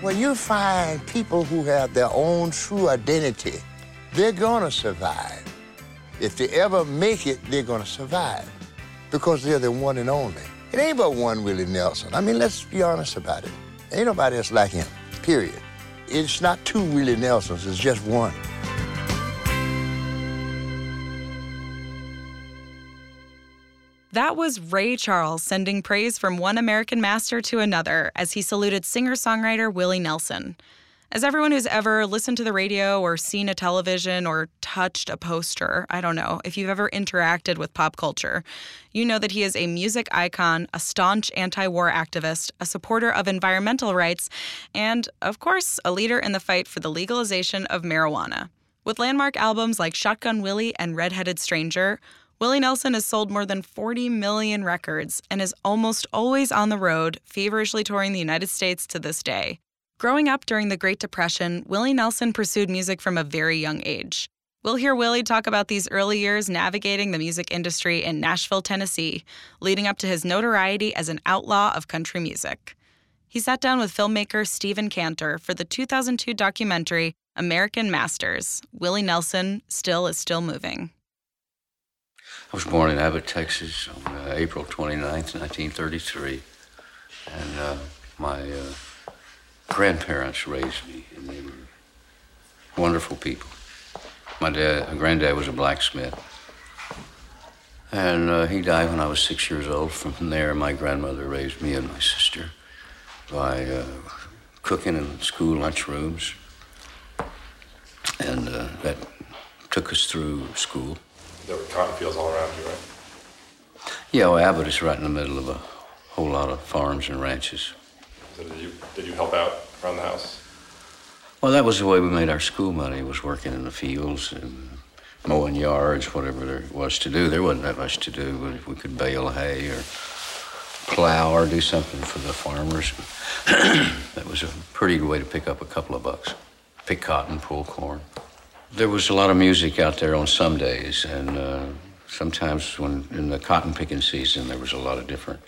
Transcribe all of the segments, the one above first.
When you find people who have their own true identity, they're gonna survive. If they ever make it, they're gonna survive because they're the one and only. It ain't but one Willie Nelson. I mean, let's be honest about it. Ain't nobody else like him, period. It's not two Willie Nelsons, it's just one. That was Ray Charles sending praise from one American master to another as he saluted singer songwriter Willie Nelson. As everyone who's ever listened to the radio or seen a television or touched a poster, I don't know, if you've ever interacted with pop culture, you know that he is a music icon, a staunch anti war activist, a supporter of environmental rights, and, of course, a leader in the fight for the legalization of marijuana. With landmark albums like Shotgun Willie and Redheaded Stranger, Willie Nelson has sold more than 40 million records and is almost always on the road, feverishly touring the United States to this day. Growing up during the Great Depression, Willie Nelson pursued music from a very young age. We'll hear Willie talk about these early years navigating the music industry in Nashville, Tennessee, leading up to his notoriety as an outlaw of country music. He sat down with filmmaker Stephen Cantor for the 2002 documentary American Masters Willie Nelson Still is Still Moving. I was born in Abbott, Texas on uh, April 29th, 1933. And uh, my uh, grandparents raised me, and they were wonderful people. My dad, my granddad was a blacksmith. And uh, he died when I was six years old. From there, my grandmother raised me and my sister by uh, cooking in school lunchrooms. And uh, that took us through school there were cotton fields all around you, right? Yeah, well, Abbott is right in the middle of a whole lot of farms and ranches. So did you did you help out around the house? Well, that was the way we made our school money. Was working in the fields and mowing yards, whatever there was to do. There wasn't that much to do, but if we could bale hay or plow or do something for the farmers, that was a pretty good way to pick up a couple of bucks. Pick cotton, pull corn. There was a lot of music out there on some days, and uh, sometimes when in the cotton picking season, there was a lot of different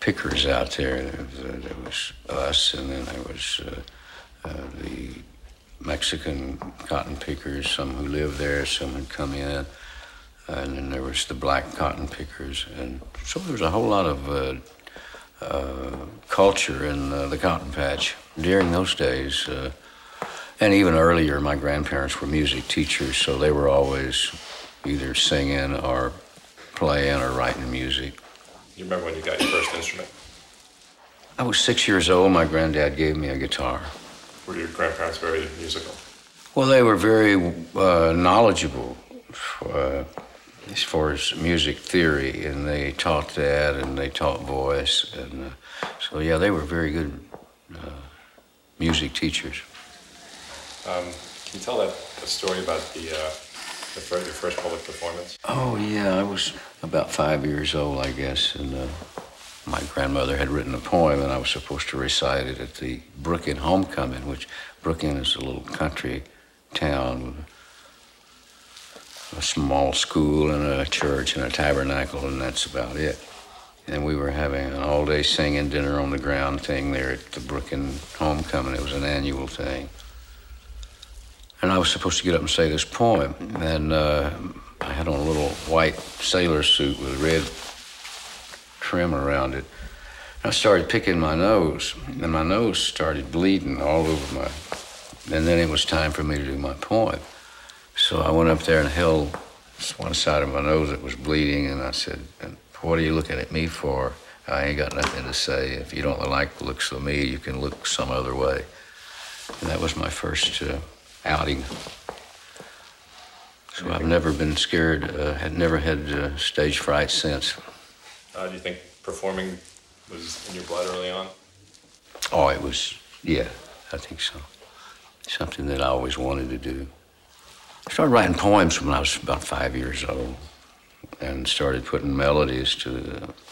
pickers out there. There was, uh, there was us, and then there was uh, uh the Mexican cotton pickers, some who lived there, some had come in, and then there was the black cotton pickers, and so there was a whole lot of uh, uh, culture in the cotton patch during those days. And even earlier, my grandparents were music teachers, so they were always either singing or playing or writing music. You remember when you got your first instrument? I was six years old. My granddad gave me a guitar. Were your grandparents very musical? Well, they were very uh, knowledgeable uh, as far as music theory, and they taught that, and they taught voice, and uh, so yeah, they were very good uh, music teachers. Um, can you tell that a story about the, uh, the your first public performance? Oh yeah, I was about five years old, I guess, and uh, my grandmother had written a poem, and I was supposed to recite it at the Brookend homecoming, which Brookend is a little country town with a small school and a church and a tabernacle, and that's about it. And we were having an all-day singing dinner on the ground thing there at the Brookend homecoming. It was an annual thing and I was supposed to get up and say this poem, and uh, I had on a little white sailor suit with red trim around it. And I started picking my nose, and my nose started bleeding all over my. And then it was time for me to do my poem. So I went up there and held one side of my nose that was bleeding, and I said, "What are you looking at me for? I ain't got nothing to say. If you don't like the looks of me, you can look some other way." And that was my first. Uh, outing. So I've never been scared, uh, had never had uh, stage fright since. Uh, do you think performing was in your blood early on? Oh, it was, yeah, I think so. Something that I always wanted to do. I started writing poems when I was about five years old and started putting melodies to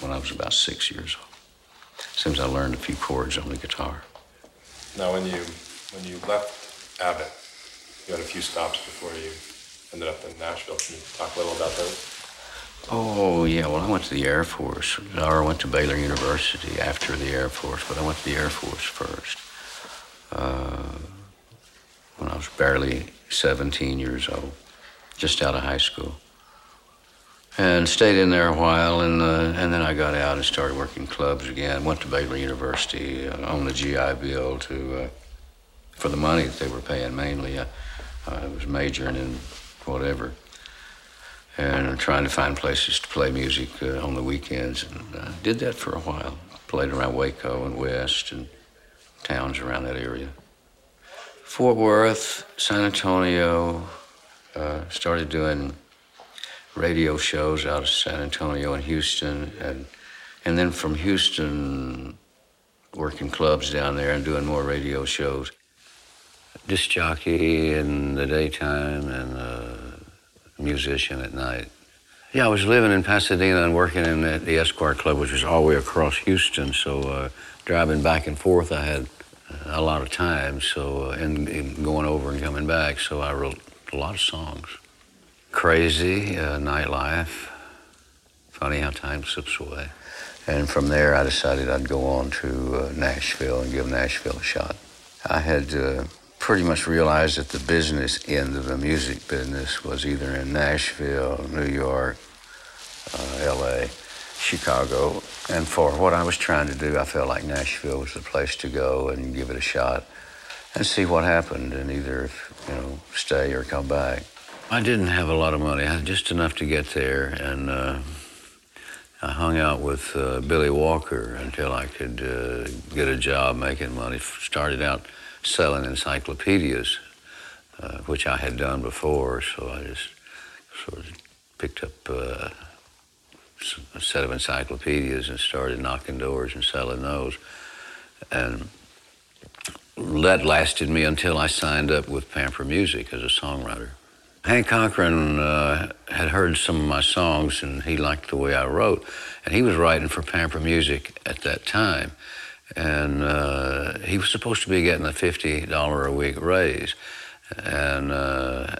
when I was about six years old. Since I learned a few chords on the guitar. Now, when you when you left Abbott, you had a few stops before you ended up in Nashville. Can you talk a little about those? Oh, yeah. Well, I went to the Air Force, or I went to Baylor University after the Air Force, but I went to the Air Force first. Uh, when I was barely 17 years old, just out of high school. And stayed in there a while, and, uh, and then I got out and started working clubs again. Went to Baylor University uh, on the GI Bill to, uh, for the money that they were paying mainly. I, was majoring in whatever and trying to find places to play music uh, on the weekends. And I did that for a while. Played around Waco and West and towns around that area. Fort Worth, San Antonio, uh, started doing radio shows out of San Antonio and Houston, and and then from Houston, working clubs down there and doing more radio shows. Disc jockey in the daytime and uh, musician at night. Yeah, I was living in Pasadena and working in the, the Esquire Club, which was all the way across Houston. So uh, driving back and forth, I had a lot of time. So uh, and, and, going over and coming back, so I wrote a lot of songs. Crazy, uh, nightlife. Funny how time slips away. And from there, I decided I'd go on to uh, Nashville and give Nashville a shot. I had uh, pretty much realized that the business end of the music business was either in Nashville, New York, uh, LA, Chicago. And for what I was trying to do, I felt like Nashville was the place to go and give it a shot and see what happened and either, you know, stay or come back. I didn't have a lot of money. I had just enough to get there. And uh, I hung out with uh, Billy Walker until I could uh, get a job making money. Started out selling encyclopedias, uh, which I had done before. So I just sort of picked up uh, a set of encyclopedias and started knocking doors and selling those. And that lasted me until I signed up with Pamper Music as a songwriter. Hank Cochran uh, had heard some of my songs and he liked the way I wrote. And he was writing for Pamper Music at that time and uh, he was supposed to be getting a $50 a week raise. And uh,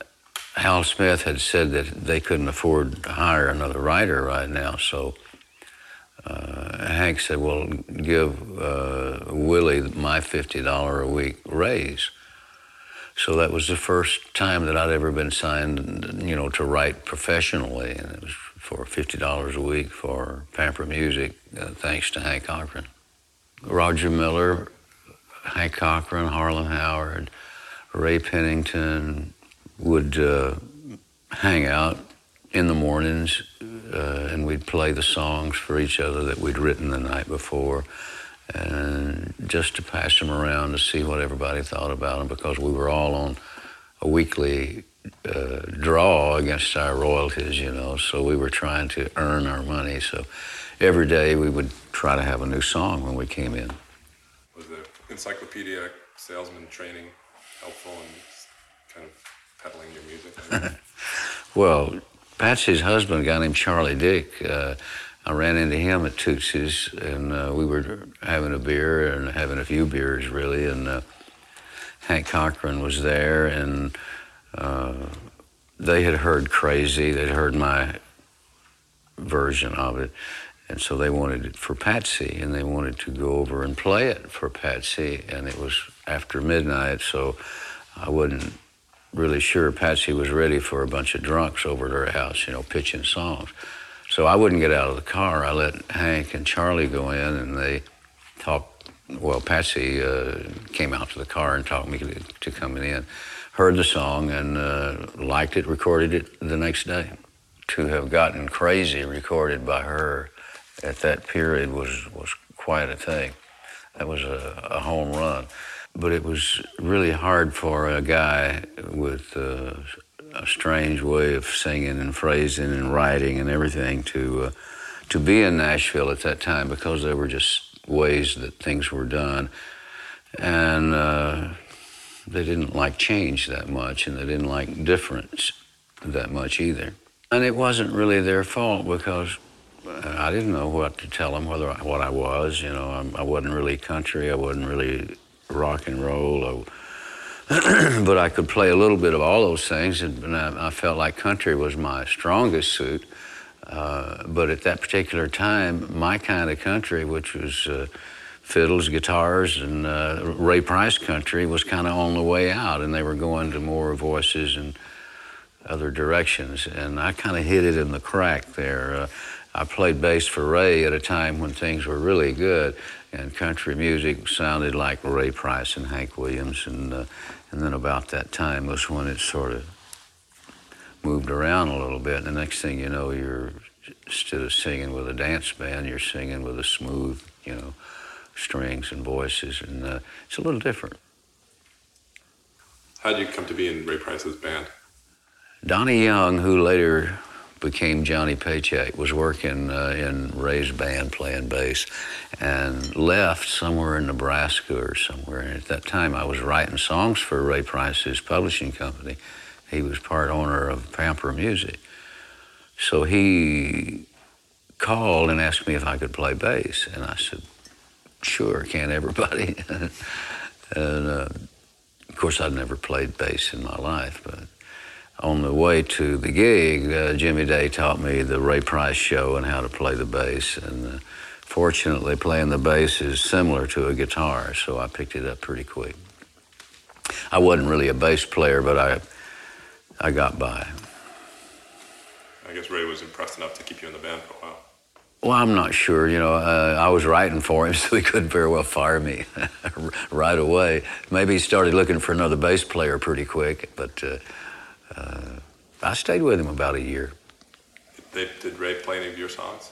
Hal Smith had said that they couldn't afford to hire another writer right now, so uh, Hank said, well, give uh, Willie my $50 a week raise. So that was the first time that I'd ever been signed, you know, to write professionally, and it was for $50 a week for Pamper Music, uh, thanks to Hank Cochran. Roger Miller, Hank Cochran, Harlan Howard, Ray Pennington would uh, hang out in the mornings uh, and we'd play the songs for each other that we'd written the night before and just to pass them around to see what everybody thought about them because we were all on a weekly uh, draw against our royalties, you know, so we were trying to earn our money. So every day we would try to have a new song when we came in. Was the encyclopedia salesman training helpful in kind of peddling your music? well, Patsy's husband, a guy named Charlie Dick, uh, I ran into him at Tootsie's, and uh, we were having a beer and having a few beers, really. And uh, Hank Cochran was there, and uh, they had heard Crazy. They'd heard my version of it. And so they wanted it for Patsy, and they wanted to go over and play it for Patsy. And it was after midnight, so I wasn't really sure Patsy was ready for a bunch of drunks over at her house, you know, pitching songs. So I wouldn't get out of the car. I let Hank and Charlie go in, and they talked. Well, Patsy uh, came out to the car and talked me to, to coming in, heard the song, and uh, liked it, recorded it the next day. To have gotten crazy recorded by her at that period was, was quite a thing. That was a, a home run. But it was really hard for a guy with uh, a strange way of singing and phrasing and writing and everything to, uh, to be in Nashville at that time because there were just ways that things were done. And uh, they didn't like change that much and they didn't like difference that much either. And it wasn't really their fault because I didn't know what to tell them, whether what I was. You know, I, I wasn't really country. I wasn't really rock and roll. I, but I could play a little bit of all those things, and I, I, felt like country was my strongest suit. Uh, but at that particular time, my kind of country, which was uh, fiddles, guitars, and uh, Ray Price country, was kind of on the way out, and they were going to more voices and other directions. And I kind of hit it in the crack there. Uh, I played bass for Ray at a time when things were really good, and country music sounded like Ray Price and Hank Williams, and uh, and then about that time was when it sort of moved around a little bit. And the next thing you know, you're instead of singing with a dance band, you're singing with a smooth, you know, strings and voices, and uh, it's a little different. How did you come to be in Ray Price's band? Donnie Young, who later became Johnny Paycheck, was working uh, in Ray's band playing bass and left somewhere in Nebraska or somewhere. And at that time, I was writing songs for Ray Price's publishing company. He was part owner of Pamper Music. So he called and asked me if I could play bass. And I said, sure, can't everybody? and uh, of course, I'd never played bass in my life, but on the way to the gig, uh, Jimmy Day taught me the Ray Price show and how to play the bass. And uh, fortunately, playing the bass is similar to a guitar, so I picked it up pretty quick. I wasn't really a bass player, but I, I got by. I guess Ray was impressed enough to keep you in the band for a while. Well, I'm not sure. You know, uh, I was writing for him, so he couldn't very well fire me right away. Maybe he started looking for another bass player pretty quick, but uh, uh, I stayed with him about a year. Did, did Ray play any of your songs?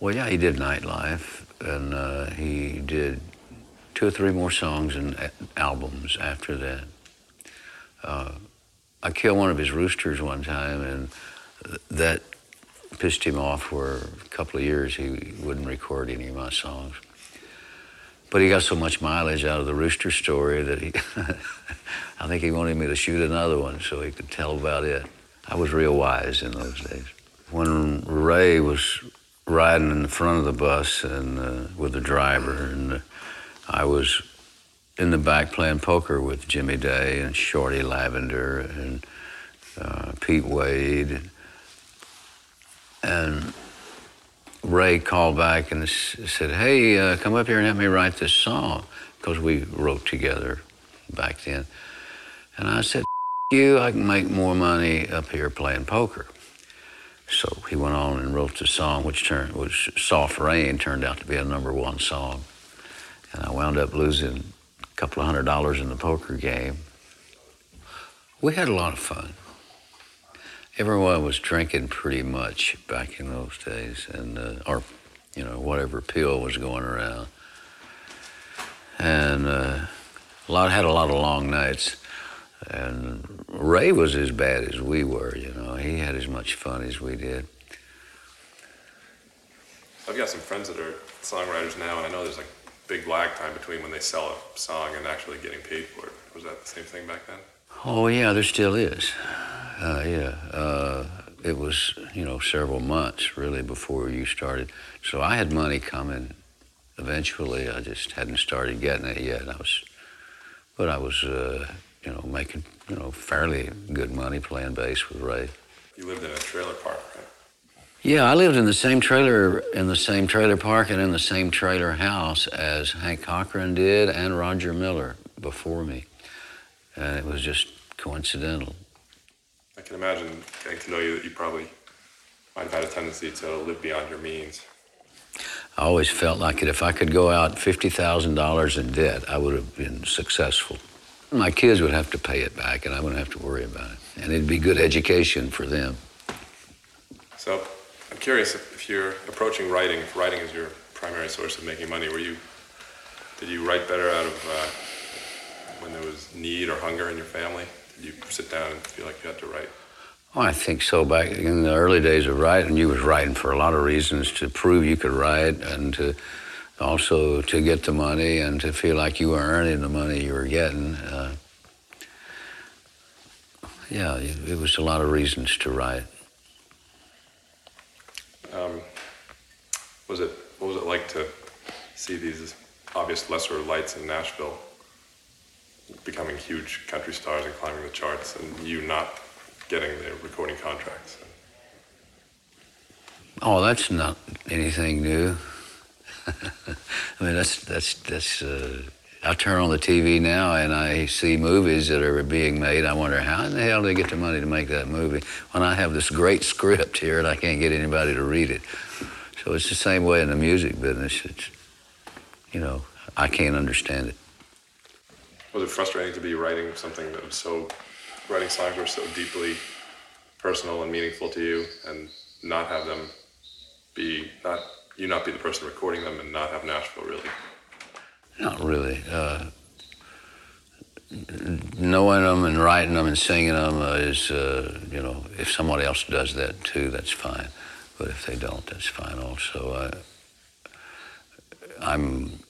Well, yeah, he did Nightlife, and uh, he did two or three more songs and albums after that. Uh, I killed one of his roosters one time, and that pissed him off for a couple of years. He wouldn't record any of my songs. But he got so much mileage out of the rooster story that he, I think he wanted me to shoot another one so he could tell about it. I was real wise in those days. When Ray was riding in the front of the bus and uh, with the driver, and uh, I was in the back playing poker with Jimmy Day and Shorty Lavender and uh, Pete Wade. And Ray called back and said, Hey, uh, come up here and help me write this song, because we wrote together back then. And I said, you, I can make more money up here playing poker. So he went on and wrote the song, which turned, which Soft Rain turned out to be a number one song. And I wound up losing a couple of hundred dollars in the poker game. We had a lot of fun everyone was drinking pretty much back in those days, and uh, or you know whatever pill was going around, and uh, a lot had a lot of long nights. And Ray was as bad as we were, you know. He had as much fun as we did. I've got some friends that are songwriters now, and I know there's like big lag time between when they sell a song and actually getting paid for it. Was that the same thing back then? Oh yeah, there still is. Uh, yeah, uh, it was you know several months really before you started. So I had money coming. Eventually, I just hadn't started getting it yet. I was, but I was uh, you know making you know fairly good money playing bass with Ray. You lived in a trailer park, right? Yeah, I lived in the same trailer in the same trailer park and in the same trailer house as Hank Cochran did and Roger Miller before me, and it was just coincidental. I can imagine getting to know you that you probably might have had a tendency to live beyond your means. I always felt like it. If I could go out $50,000 in debt, I would have been successful. My kids would have to pay it back, and I wouldn't have to worry about it. And it'd be good education for them. So I'm curious if, if you're approaching writing, if writing is your primary source of making money, were you, did you write better out of uh, when there was need or hunger in your family? You sit down and feel like you had to write? Well, I think so. Back in the early days of writing, you was writing for a lot of reasons to prove you could write and to also to get the money and to feel like you were earning the money you were getting. Uh, yeah, it was a lot of reasons to write. Um, was it what was it like to see these obvious lesser lights in Nashville becoming huge country stars and climbing the charts, and you not getting the recording contracts. Oh, that's not anything new. I mean, that's that's that's. Uh, I turn on the TV now and I see movies that are being made. I wonder how in the hell do they get the money to make that movie when I have this great script here and I can't get anybody to read it. So it's the same way in the music business. It's, you know, I can't understand it. Was it frustrating to be writing something that was so, writing songs were so deeply personal and meaningful to you, and not have them be not you not be the person recording them and not have Nashville really? Not really. Uh, knowing them and writing them and singing them uh, is, uh, you know, if somebody else does that too, that's fine. But if they don't, that's fine also. I'm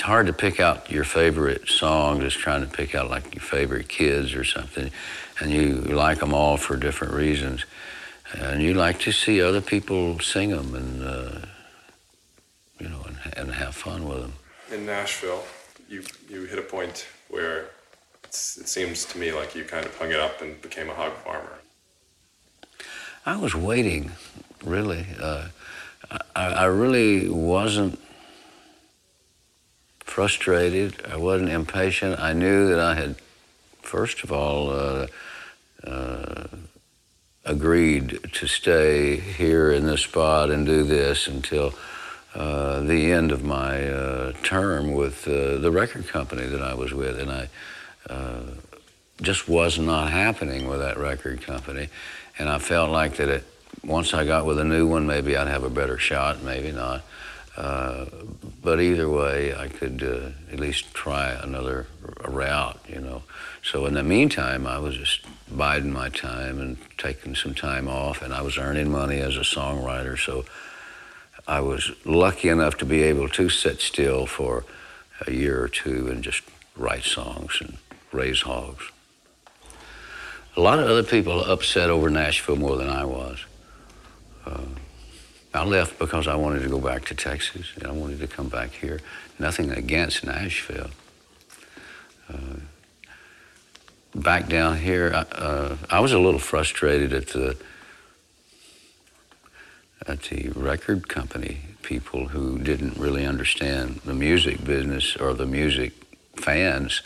it's hard to pick out your favorite song, just trying to pick out like your favorite kids or something, and you like them all for different reasons, and you like to see other people sing them and uh, you know and, and have fun with them. In Nashville, you you hit a point where it seems to me like you kind of hung it up and became a hog farmer. I was waiting, really. Uh, I, I really wasn't frustrated. I wasn't impatient. I knew that I had, first of all, uh, uh, agreed to stay here in this spot and do this until uh, the end of my uh, term with uh, the record company that I was with. And I uh, just was not happening with that record company. And I felt like that it, once I got with a new one, maybe I'd have a better shot, maybe not. Uh, but either way, I could uh, at least try another route, you know. So in the meantime, I was just biding my time and taking some time off, and I was earning money as a songwriter. So I was lucky enough to be able to sit still for a year or two and just write songs and raise hogs. A lot of other people upset over Nashville more than I was. Uh, I left because I wanted to go back to Texas. and I wanted to come back here. Nothing against Nashville. Uh, back down here, uh, I was a little frustrated at the at the record company people who didn't really understand the music business or the music fans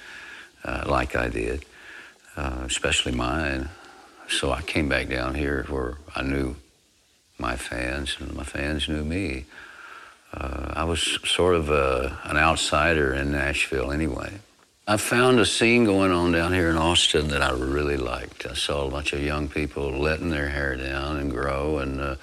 uh, like I did, uh, especially mine. So I came back down here where I knew my fans, and my fans knew me. Uh, I was sort of a, an outsider in Nashville anyway. I found a scene going on down here in Austin that I really liked. I saw a bunch of young people letting their hair down and grow and uh,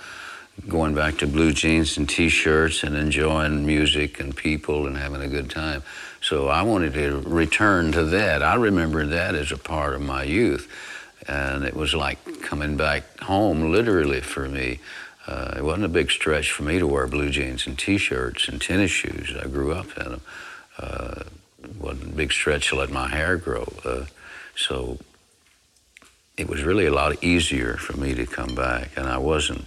going back to blue jeans and t-shirts and enjoying music and people and having a good time. So I wanted to return to that. I remember that as a part of my youth. And it was like coming back home literally for me. Uh, it wasn't a big stretch for me to wear blue jeans and t-shirts and tennis shoes. I grew up in them. Uh, it wasn't a big stretch to let my hair grow. Uh, so it was really a lot easier for me to come back. And I wasn't,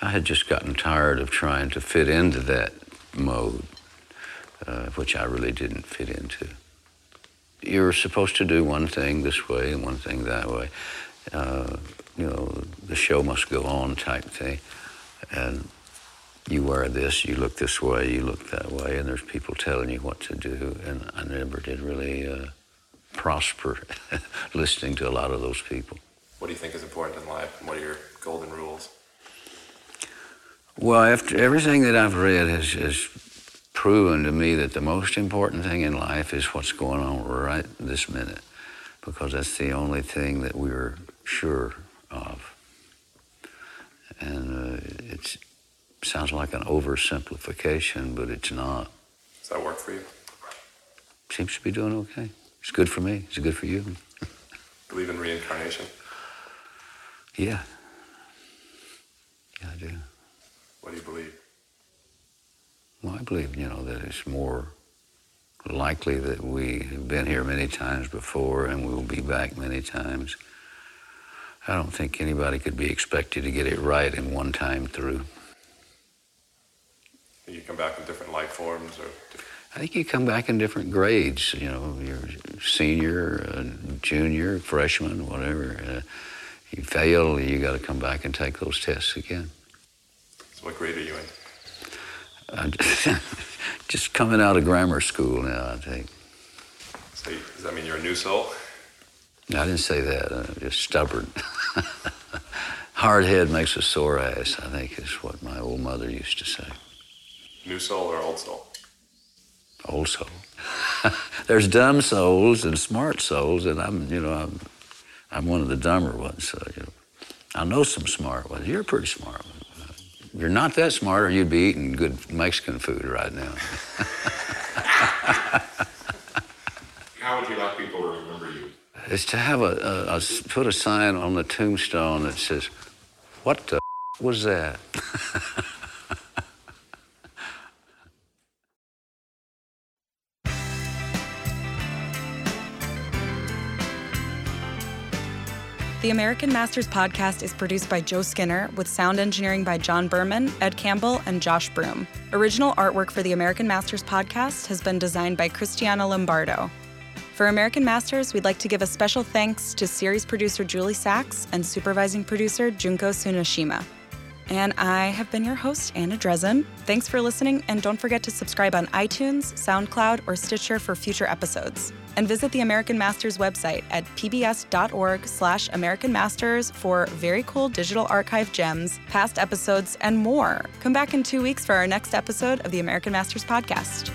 I had just gotten tired of trying to fit into that mode, uh, which I really didn't fit into you're supposed to do one thing this way and one thing that way. Uh, you know, the show must go on type thing. And you wear this, you look this way, you look that way, and there's people telling you what to do. And I never did really uh, prosper listening to a lot of those people. What do you think is important in life, and what are your golden rules? Well, after everything that I've read has, has proven to me that the most important thing in life is what's going on right this minute, because that's the only thing that we're sure of. And uh, it sounds like an oversimplification, but it's not. Does that work for you? Seems to be doing okay. It's good for me. It's good for you. Believe in reincarnation? Yeah. Yeah, I do. What do you believe? Well, I believe, you know, that it's more likely that we have been here many times before and we will be back many times. I don't think anybody could be expected to get it right in one time through. You come back in different life forms or I think you come back in different grades, you know, you're senior, uh, junior, freshman, whatever. Uh, you fail, you got to come back and take those tests again. So what grade are you in? Just coming out of grammar school now, I think. So does that mean you're a new soul? No, I didn't say that. I'm just stubborn. Hard head makes a sore ass, I think is what my old mother used to say. New soul or old soul? Old soul. There's dumb souls and smart souls, and I'm, you know, I'm, I'm one of the dumber ones. So, you know, I know some smart ones. You're a pretty smart one. You're not that smart, or you'd be eating good Mexican food right now. How would you like people to remember you? is to have a, a, a put a sign on the tombstone that says, "What the was that?" The American Masters podcast is produced by Joe Skinner with sound engineering by John Berman, Ed Campbell, and Josh Broom. Original artwork for the American Masters podcast has been designed by Cristiano Lombardo. For American Masters, we'd like to give a special thanks to series producer Julie Sachs and supervising producer Junko Tsunashima. And I have been your host, Anna Dresden. Thanks for listening, and don't forget to subscribe on iTunes, SoundCloud, or Stitcher for future episodes. And visit the American Masters website at pbs.org slash American Masters for very cool digital archive gems, past episodes, and more. Come back in two weeks for our next episode of the American Masters podcast.